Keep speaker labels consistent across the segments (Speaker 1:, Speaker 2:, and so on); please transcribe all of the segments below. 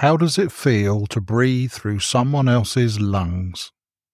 Speaker 1: How does it feel to breathe through someone else's lungs?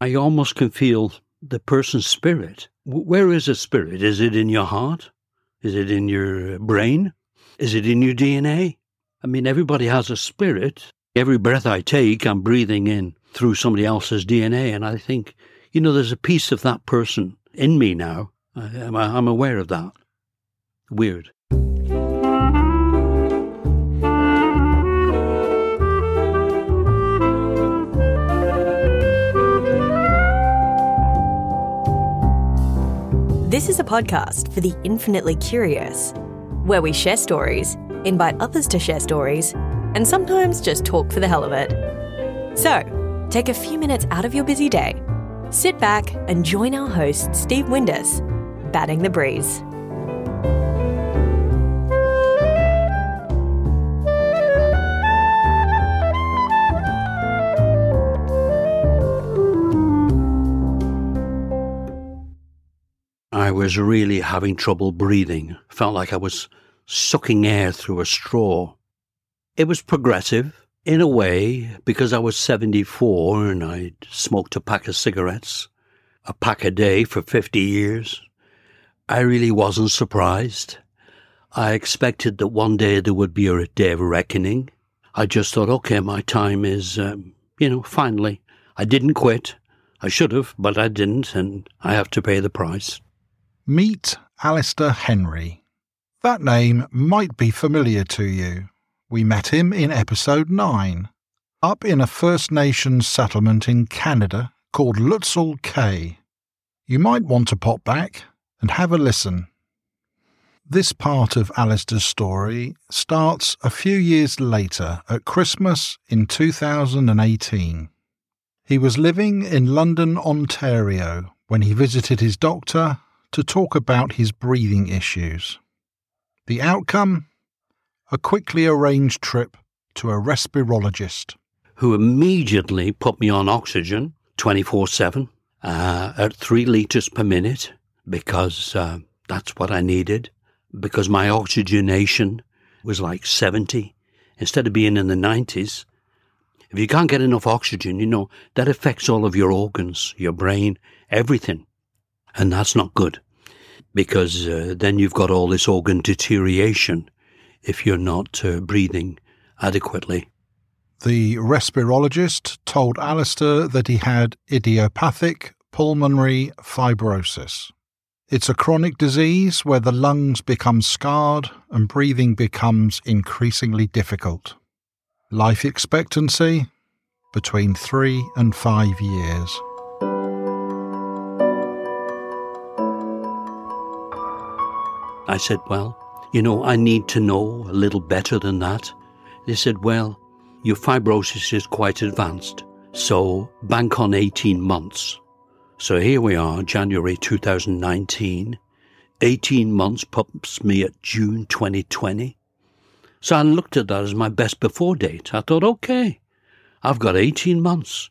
Speaker 2: I almost can feel the person's spirit. Where is a spirit? Is it in your heart? Is it in your uh, brain? Is it in your DNA? I mean, everybody has a spirit. Every breath I take, I'm breathing in through somebody else's DNA. And I think, you know, there's a piece of that person in me now. I, I'm aware of that. Weird.
Speaker 3: This is a podcast for the infinitely curious, where we share stories, invite others to share stories, and sometimes just talk for the hell of it. So, take a few minutes out of your busy day, sit back, and join our host, Steve Windus, batting the breeze.
Speaker 2: Was really having trouble breathing. Felt like I was sucking air through a straw. It was progressive in a way because I was 74 and I'd smoked a pack of cigarettes, a pack a day for 50 years. I really wasn't surprised. I expected that one day there would be a day of reckoning. I just thought, okay, my time is, um, you know, finally. I didn't quit. I should have, but I didn't, and I have to pay the price.
Speaker 1: Meet Alastair Henry. That name might be familiar to you. We met him in episode 9, up in a First Nations settlement in Canada called Lutsel K'e. You might want to pop back and have a listen. This part of Alastair's story starts a few years later at Christmas in 2018. He was living in London, Ontario, when he visited his doctor to talk about his breathing issues. The outcome? A quickly arranged trip to a respirologist.
Speaker 2: Who immediately put me on oxygen 24 7 uh, at three litres per minute because uh, that's what I needed. Because my oxygenation was like 70 instead of being in the 90s. If you can't get enough oxygen, you know, that affects all of your organs, your brain, everything. And that's not good because uh, then you've got all this organ deterioration if you're not uh, breathing adequately.
Speaker 1: The respirologist told Alastair that he had idiopathic pulmonary fibrosis. It's a chronic disease where the lungs become scarred and breathing becomes increasingly difficult. Life expectancy between three and five years.
Speaker 2: I said, Well, you know, I need to know a little better than that. They said, Well, your fibrosis is quite advanced, so bank on 18 months. So here we are, January 2019. 18 months puts me at June 2020. So I looked at that as my best before date. I thought, okay, I've got 18 months.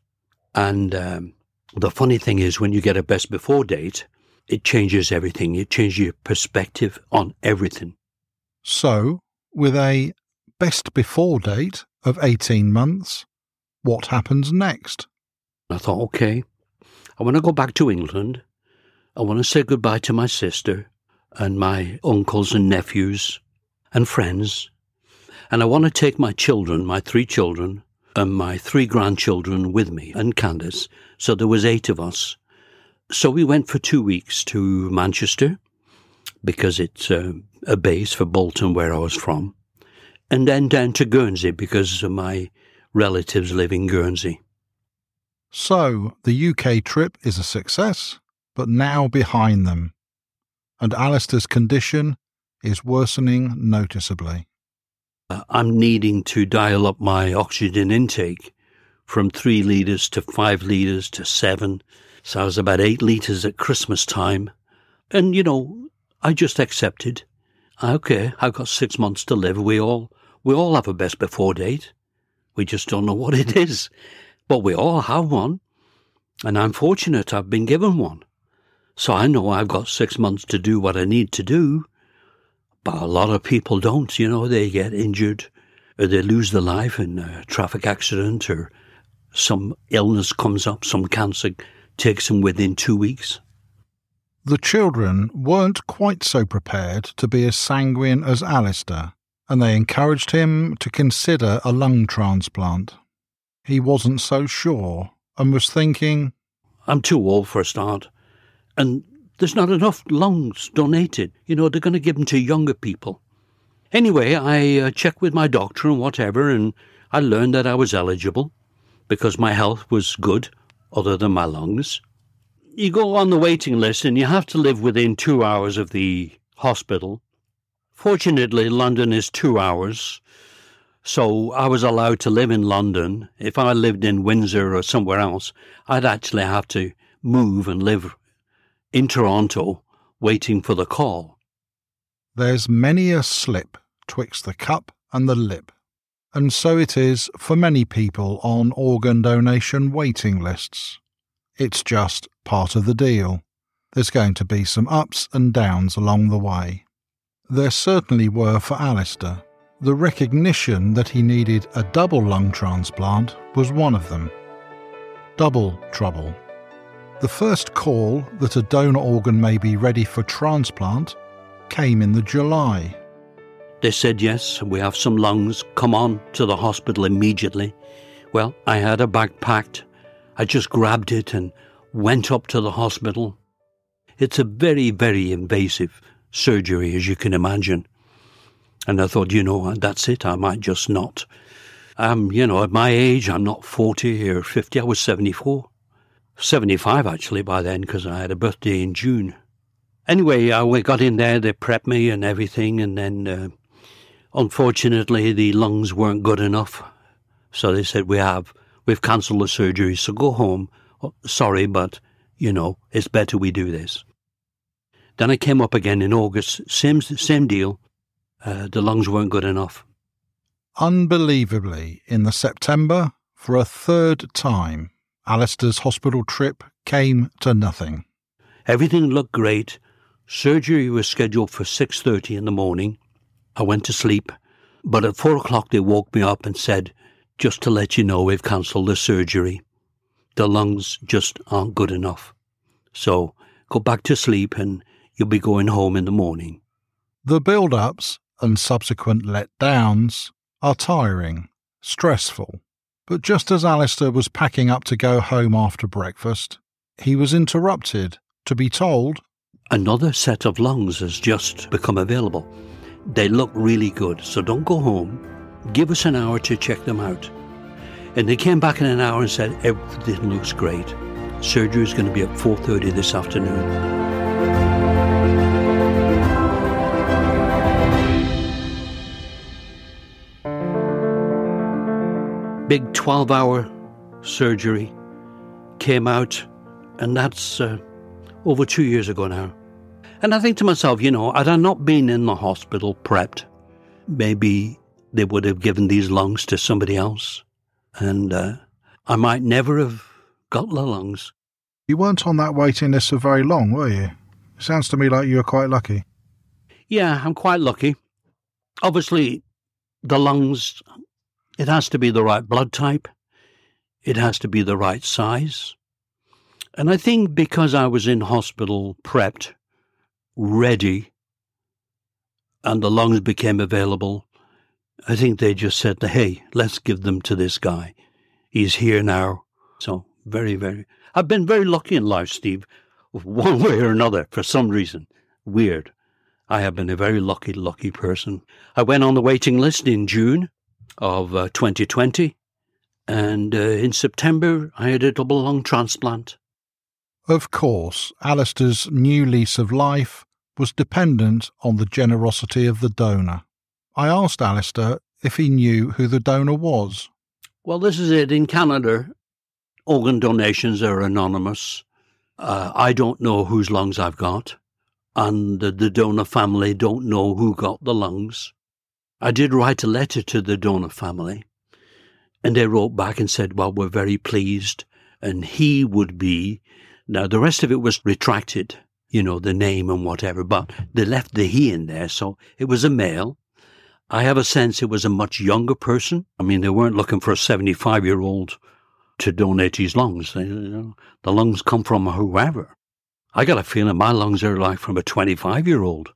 Speaker 2: And um, the funny thing is, when you get a best before date, it changes everything. It changes your perspective on everything.
Speaker 1: So, with a best before date of 18 months, what happens next?
Speaker 2: I thought, okay, I want to go back to England. I want to say goodbye to my sister and my uncles and nephews and friends. And I want to take my children, my three children, and my three grandchildren with me and Candace. So there was eight of us so we went for two weeks to Manchester because it's a, a base for Bolton where I was from, and then down to Guernsey because my relatives live in Guernsey.
Speaker 1: So the UK trip is a success, but now behind them, and Alastair's condition is worsening noticeably.
Speaker 2: Uh, I'm needing to dial up my oxygen intake from three litres to five litres to seven so I was about eight litres at Christmas time. And, you know, I just accepted. Okay, I've got six months to live. We all, we all have a best before date. We just don't know what it is. But we all have one. And I'm fortunate I've been given one. So I know I've got six months to do what I need to do. But a lot of people don't, you know, they get injured or they lose their life in a traffic accident or some illness comes up, some cancer takes them within two weeks.
Speaker 1: The children weren't quite so prepared to be as sanguine as Alastair, and they encouraged him to consider a lung transplant. He wasn't so sure and was thinking,
Speaker 2: I'm too old for a start, and there's not enough lungs donated. You know, they're going to give them to younger people. Anyway, I uh, checked with my doctor and whatever, and I learned that I was eligible because my health was good, other than my lungs. You go on the waiting list and you have to live within two hours of the hospital. Fortunately, London is two hours, so I was allowed to live in London. If I lived in Windsor or somewhere else, I'd actually have to move and live in Toronto waiting for the call.
Speaker 1: There's many a slip twixt the cup and the lip, and so it is for many people on organ donation waiting lists. It's just part of the deal. There's going to be some ups and downs along the way. There certainly were for Alastair. The recognition that he needed a double lung transplant was one of them. Double trouble. The first call that a donor organ may be ready for transplant came in the July.
Speaker 2: They said, Yes, we have some lungs. Come on to the hospital immediately. Well, I had a bag packed. I just grabbed it and went up to the hospital. It's a very, very invasive surgery, as you can imagine. And I thought, you know, that's it. I might just not. Um, you know, at my age, I'm not 40 or 50. I was 74. 75 actually by then because I had a birthday in June. Anyway, I got in there, they prepped me and everything, and then uh, unfortunately the lungs weren't good enough. So they said, we have, we've cancelled the surgery, so go home. Oh, sorry, but, you know, it's better we do this. Then I came up again in August, same, same deal. Uh, the lungs weren't good enough.
Speaker 1: Unbelievably, in the September, for a third time, Alastair's hospital trip came to nothing.
Speaker 2: Everything looked great. Surgery was scheduled for 6.30 in the morning. I went to sleep, but at 4 o'clock they woke me up and said, just to let you know we've cancelled the surgery. The lungs just aren't good enough. So go back to sleep and you'll be going home in the morning.
Speaker 1: The build ups and subsequent letdowns are tiring, stressful, but just as Alastair was packing up to go home after breakfast, he was interrupted to be told
Speaker 2: Another set of lungs has just become available. They look really good, so don't go home. Give us an hour to check them out. And they came back in an hour and said everything looks great. Surgery is going to be at 4:30 this afternoon. big 12 hour surgery, came out, and that's uh, over two years ago now. And I think to myself, you know, had I not been in the hospital prepped, maybe they would have given these lungs to somebody else. And uh, I might never have got the lungs.
Speaker 1: You weren't on that waiting list for very long, were you? It sounds to me like you were quite lucky.
Speaker 2: Yeah, I'm quite lucky. Obviously, the lungs it has to be the right blood type. It has to be the right size. And I think because I was in hospital prepped, ready, and the lungs became available, I think they just said, hey, let's give them to this guy. He's here now. So, very, very. I've been very lucky in life, Steve, one way or another, for some reason. Weird. I have been a very lucky, lucky person. I went on the waiting list in June of uh, 2020. And uh, in September, I had a double lung transplant.
Speaker 1: Of course, Alastair's new lease of life was dependent on the generosity of the donor. I asked Alastair if he knew who the donor was.
Speaker 2: Well, this is it. In Canada, organ donations are anonymous. Uh, I don't know whose lungs I've got, and the donor family don't know who got the lungs. I did write a letter to the donor family, and they wrote back and said, Well, we're very pleased, and he would be. Now, the rest of it was retracted, you know, the name and whatever, but they left the he in there, so it was a male. I have a sense it was a much younger person. I mean, they weren't looking for a 75 year old to donate his lungs. They, you know, the lungs come from whoever. I got a feeling my lungs are like from a 25 year old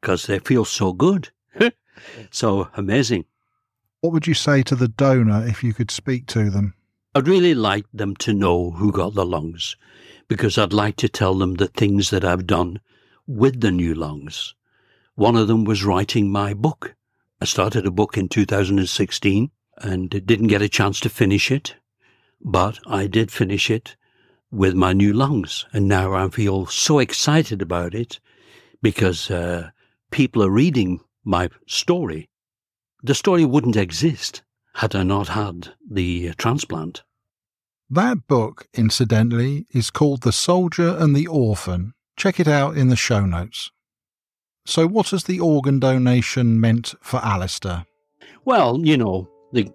Speaker 2: because they feel so good. so amazing.
Speaker 1: What would you say to the donor if you could speak to them?
Speaker 2: I'd really like them to know who got the lungs because I'd like to tell them the things that I've done with the new lungs. One of them was writing my book. I started a book in 2016 and didn't get a chance to finish it, but I did finish it with my new lungs. And now I feel so excited about it because uh, people are reading my story. The story wouldn't exist had I not had the transplant.
Speaker 1: That book, incidentally, is called The Soldier and the Orphan. Check it out in the show notes. So, what has the organ donation meant for Alastair?
Speaker 2: Well, you know, the,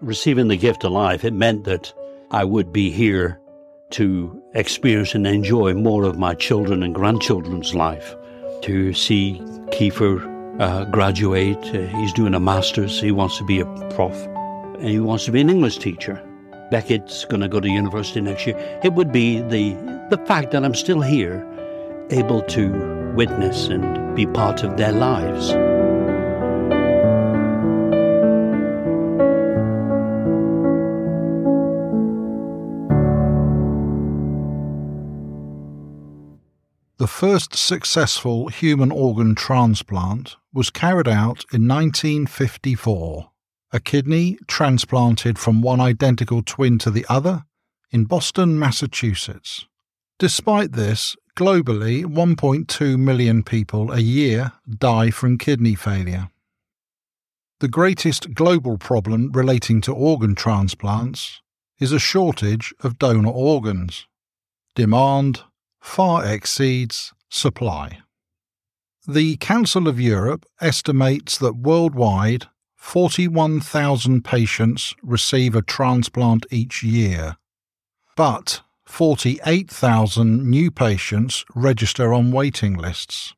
Speaker 2: receiving the gift of life, it meant that I would be here to experience and enjoy more of my children and grandchildren's life. To see Kiefer uh, graduate, uh, he's doing a master's, he wants to be a prof, and he wants to be an English teacher. Beckett's going to go to university next year. It would be the the fact that I'm still here, able to witness and be part of their lives.
Speaker 1: The first successful human organ transplant was carried out in 1954 a kidney transplanted from one identical twin to the other in Boston, Massachusetts. Despite this, globally 1.2 million people a year die from kidney failure. The greatest global problem relating to organ transplants is a shortage of donor organs. Demand far exceeds supply. The Council of Europe estimates that worldwide 41,000 patients receive a transplant each year, but 48,000 new patients register on waiting lists.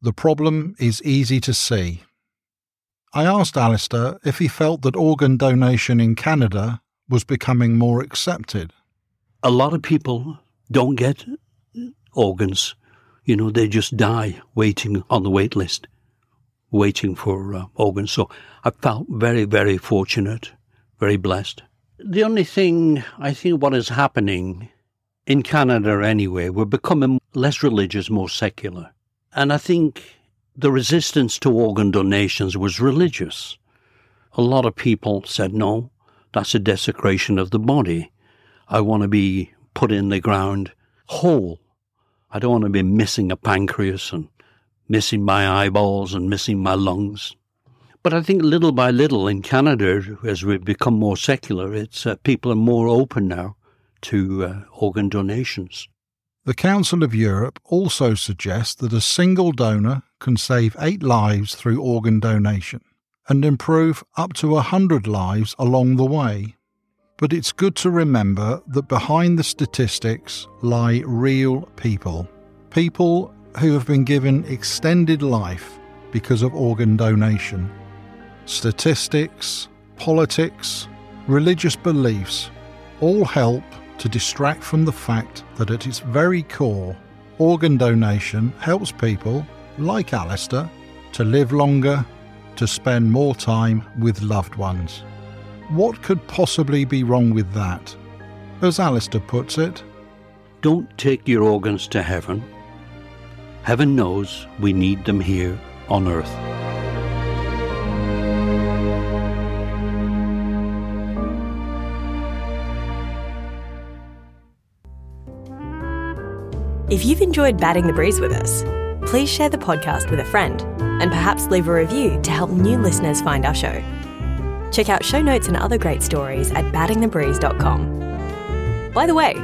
Speaker 1: The problem is easy to see. I asked Alastair if he felt that organ donation in Canada was becoming more accepted.
Speaker 2: A lot of people don't get organs. You know, they just die waiting on the wait list waiting for uh, organs. So I felt very, very fortunate, very blessed. The only thing I think what is happening in Canada anyway, we're becoming less religious, more secular. And I think the resistance to organ donations was religious. A lot of people said, no, that's a desecration of the body. I want to be put in the ground whole. I don't want to be missing a pancreas and missing my eyeballs and missing my lungs. But I think little by little in Canada, as we've become more secular, it's uh, people are more open now to uh, organ donations.
Speaker 1: The Council of Europe also suggests that a single donor can save eight lives through organ donation and improve up to a hundred lives along the way. But it's good to remember that behind the statistics lie real people. People who have been given extended life because of organ donation. Statistics, politics, religious beliefs all help to distract from the fact that at its very core, organ donation helps people, like Alastair, to live longer, to spend more time with loved ones. What could possibly be wrong with that? As Alastair puts it,
Speaker 2: Don't take your organs to heaven Heaven knows we need them here on earth.
Speaker 3: If you've enjoyed batting the breeze with us, please share the podcast with a friend and perhaps leave a review to help new listeners find our show. Check out show notes and other great stories at battingthebreeze.com. By the way,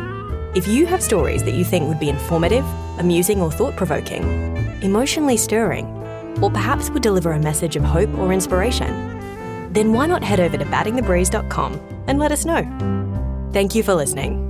Speaker 3: if you have stories that you think would be informative, amusing, or thought provoking, emotionally stirring, or perhaps would deliver a message of hope or inspiration, then why not head over to battingthebreeze.com and let us know? Thank you for listening.